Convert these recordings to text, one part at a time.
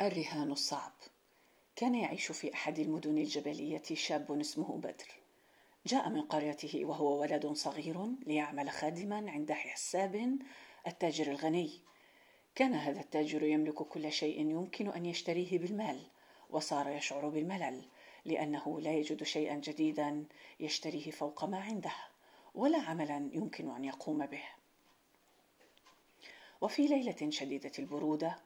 الرهان الصعب. كان يعيش في أحد المدن الجبلية شاب اسمه بدر. جاء من قريته وهو ولد صغير ليعمل خادما عند حساب التاجر الغني. كان هذا التاجر يملك كل شيء يمكن أن يشتريه بالمال وصار يشعر بالملل لأنه لا يجد شيئا جديدا يشتريه فوق ما عنده ولا عملا يمكن أن يقوم به. وفي ليلة شديدة البرودة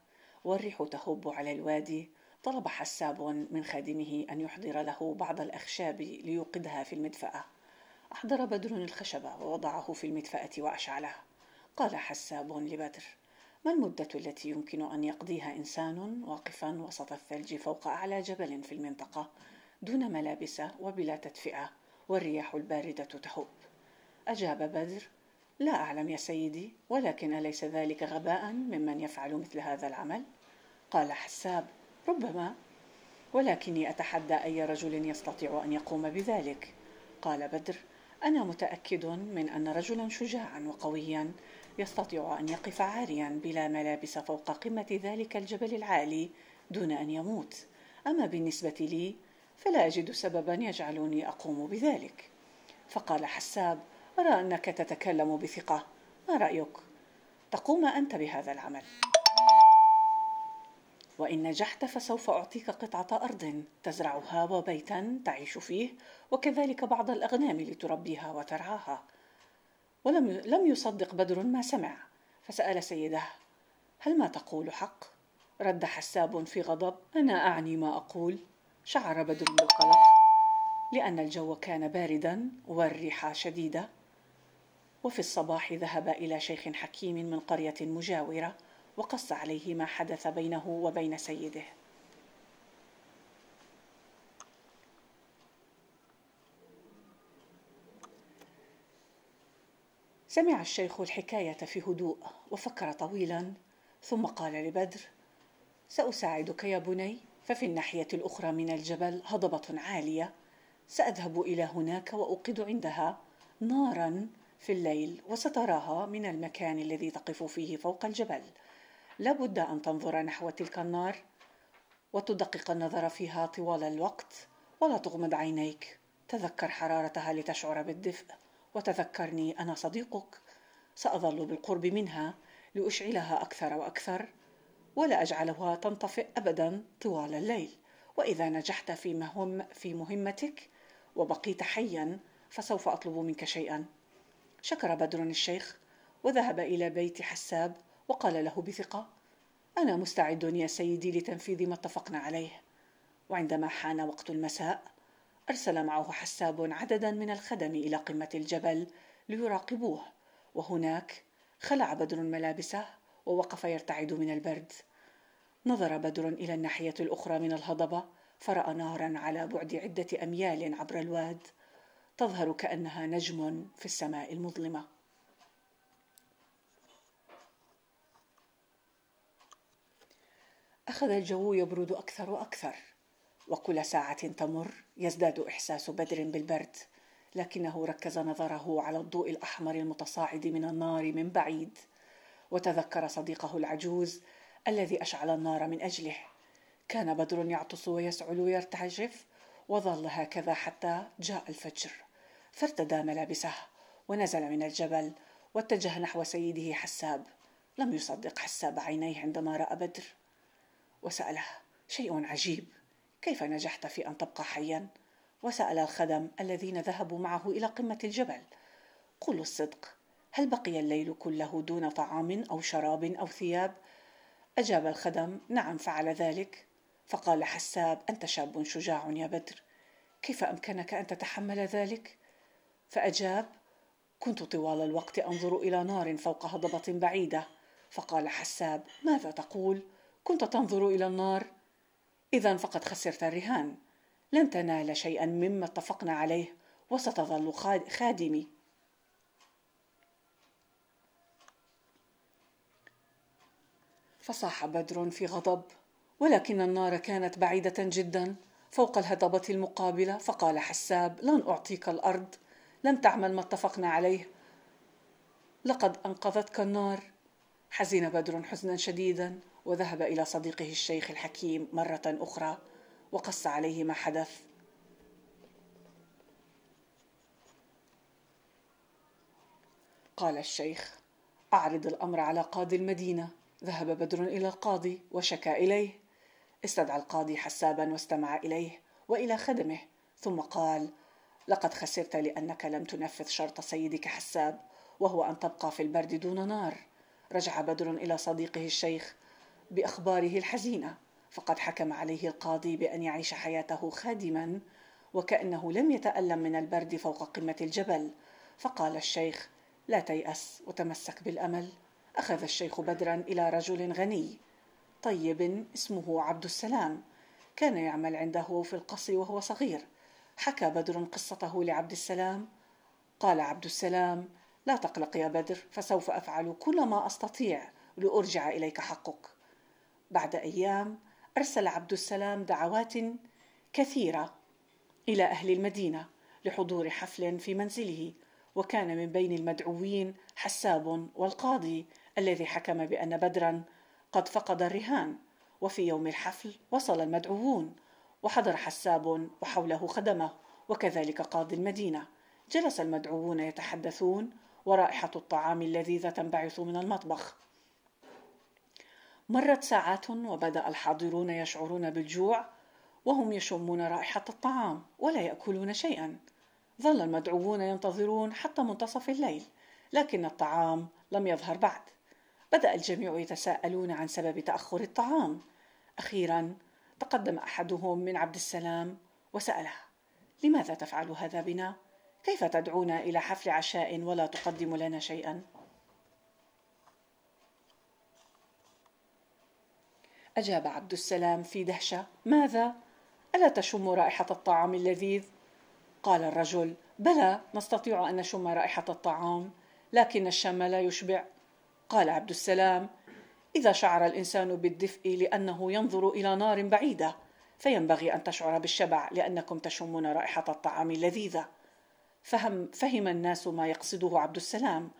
والريح تهب على الوادي طلب حساب من خادمه أن يحضر له بعض الأخشاب ليوقدها في المدفأة. أحضر بدر الخشب ووضعه في المدفأة وأشعله قال حساب لبدر ما المدة التي يمكن أن يقضيها إنسان واقفا وسط الثلج فوق أعلى جبل في المنطقة دون ملابس وبلا تدفئة والرياح الباردة تهب. أجاب بدر لا أعلم يا سيدي ولكن أليس ذلك غباء ممن يفعل مثل هذا العمل؟ قال حساب ربما. ولكني أتحدى أي رجل يستطيع أن يقوم بذلك. قال بدر أنا متأكد من أن رجلا شجاعا وقويا يستطيع أن يقف عاريا بلا ملابس فوق قمة ذلك الجبل العالي دون أن يموت. أما بالنسبة لي فلا أجد سببا يجعلني أقوم بذلك. فقال حساب أرى أنك تتكلم بثقة. ما رأيك؟ تقوم أنت بهذا العمل. وإن نجحت فسوف أعطيك قطعة أرض تزرعها وبيتا تعيش فيه وكذلك بعض الأغنام لتربيها وترعاها. ولم لم يصدق بدر ما سمع. فسأل سيده هل ما تقول حق؟ رد حساب في غضب أنا أعني ما أقول. شعر بدر بالقلق لأن الجو كان باردا والريح شديدة. وفي الصباح ذهب إلى شيخ حكيم من قرية مجاورة وقص عليه ما حدث بينه وبين سيده. سمع الشيخ الحكاية في هدوء وفكر طويلا ثم قال لبدر سأساعدك يا بني ففي الناحية الأخرى من الجبل هضبة عالية. سأذهب إلى هناك وأوقد عندها نارا في الليل وستراها من المكان الذي تقف فيه فوق الجبل. لابد أن تنظر نحو تلك النار وتدقق النظر فيها طوال الوقت ولا تغمض عينيك. تذكر حرارتها لتشعر بالدفء وتذكرني أنا صديقك. سأظل بالقرب منها لأشعلها أكثر وأكثر ولا أجعلها تنطفئ أبدا طوال الليل. وإذا نجحت في, مهم في مهمتك وبقيت حيا فسوف أطلب منك شيئا. شكر بدر الشيخ وذهب إلى بيت حساب وقال له بثقة أنا مستعد يا سيدي لتنفيذ ما اتفقنا عليه. وعندما حان وقت المساء أرسل معه حساب عددا من الخدم إلى قمة الجبل ليراقبوه. وهناك خلع بدر ملابسه ووقف يرتعد من البرد. نظر بدر إلى الناحية الأخرى من الهضبة فرأى نارا على بعد عدة أميال عبر الواد. تظهر كأنها نجم في السماء المظلمة. أخذ الجو يبرد أكثر وأكثر وكل ساعة تمر يزداد إحساس بدر بالبرد لكنه ركز نظره على الضوء الأحمر المتصاعد من النار من بعيد. وتذكر صديقه العجوز الذي أشعل النار من أجله. كان بدر يعطس ويسعل ويرتجف وظل هكذا حتى جاء الفجر. فارتدى ملابسه ونزل من الجبل واتجه نحو سيده حساب. لم يصدق حساب عينيه عندما رأى بدر. وسأله شيء عجيب. كيف نجحت في أن تبقى حيا؟ وسأل الخدم الذين ذهبوا معه إلى قمة الجبل. قولوا الصدق. هل بقي الليل كله دون طعام أو شراب أو ثياب؟ أجاب الخدم نعم فعل ذلك. فقال حساب أنت شاب شجاع يا بدر. كيف أمكنك أن تتحمل ذلك؟ فأجاب كنت طوال الوقت أنظر إلى نار فوق هضبة بعيدة. فقال حساب ماذا تقول؟ كنت تنظر إلى النار. اذا فقد خسرت الرهان. لن تنال شيئا مما اتفقنا عليه وستظل خادمي. فصاح بدر في غضب ولكن النار كانت بعيدة جدا فوق الهضبة المقابلة. فقال حساب لن أعطيك الأرض لم تعمل ما اتفقنا عليه. لقد أنقذتك النار. حزن بدر حزنا شديدا وذهب إلى صديقه الشيخ الحكيم مرة أخرى وقص عليه ما حدث. قال الشيخ أعرض الأمر على قاضي المدينة. ذهب بدر إلى القاضي وشكا إليه. استدعى القاضي حسابا واستمع إليه وإلى خدمه ثم قال لقد خسرت لأنك لم تنفذ شرط سيدك حساب وهو أن تبقى في البرد دون نار. رجع بدر إلى صديقه الشيخ بأخباره الحزينة فقد حكم عليه القاضي بأن يعيش حياته خادما وكأنه لم يتألم من البرد فوق قمة الجبل. فقال الشيخ لا تيأس وتمسك بالأمل. أخذ الشيخ بدرا إلى رجل غني طيب اسمه عبد السلام. كان يعمل عنده في القصر وهو صغير حكى بدر قصته لعبد السلام. قال عبد السلام لا تقلق يا بدر فسوف أفعل كل ما أستطيع لأرجع إليك حقك. بعد أيام أرسل عبد السلام دعوات كثيرة إلى أهل المدينة لحضور حفل في منزله وكان من بين المدعوين حساب والقاضي الذي حكم بأن بدرا قد فقد الرهان وفي يوم الحفل وصل المدعوون وحضر حساب وحوله خدمه وكذلك قاضي المدينة. جلس المدعوون يتحدثون ورائحة الطعام اللذيذه تنبعث من المطبخ. مرت ساعات وبدأ الحاضرون يشعرون بالجوع وهم يشمون رائحة الطعام ولا يأكلون شيئا. ظل المدعوون ينتظرون حتى منتصف الليل لكن الطعام لم يظهر بعد. بدأ الجميع يتساءلون عن سبب تأخر الطعام. أخيرا تقدم أحدهم من عبد السلام وسأله لماذا تفعل هذا بنا؟ كيف تدعونا إلى حفل عشاء ولا تقدم لنا شيئا؟ أجاب عبد السلام في دهشة ماذا؟ ألا تشم رائحة الطعام اللذيذ؟ قال الرجل بلى نستطيع أن نشم رائحة الطعام لكن الشم لا يشبع. قال عبد السلام إذا شعر الإنسان بالدفء لأنه ينظر إلى نار بعيدة فينبغي أن تشعر بالشبع لأنكم تشمون رائحة الطعام اللذيذة. فهم, فهم الناس ما يقصده عبد السلام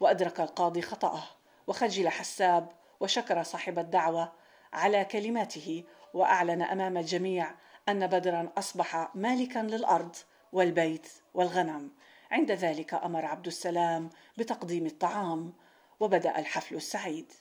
وأدرك القاضي خطأه وخجل حساب وشكر صاحب الدعوة على كلماته وأعلن أمام الجميع أن بدرا أصبح مالكا للأرض والبيت والغنم. عند ذلك أمر عبد السلام بتقديم الطعام وبدأ الحفل السعيد.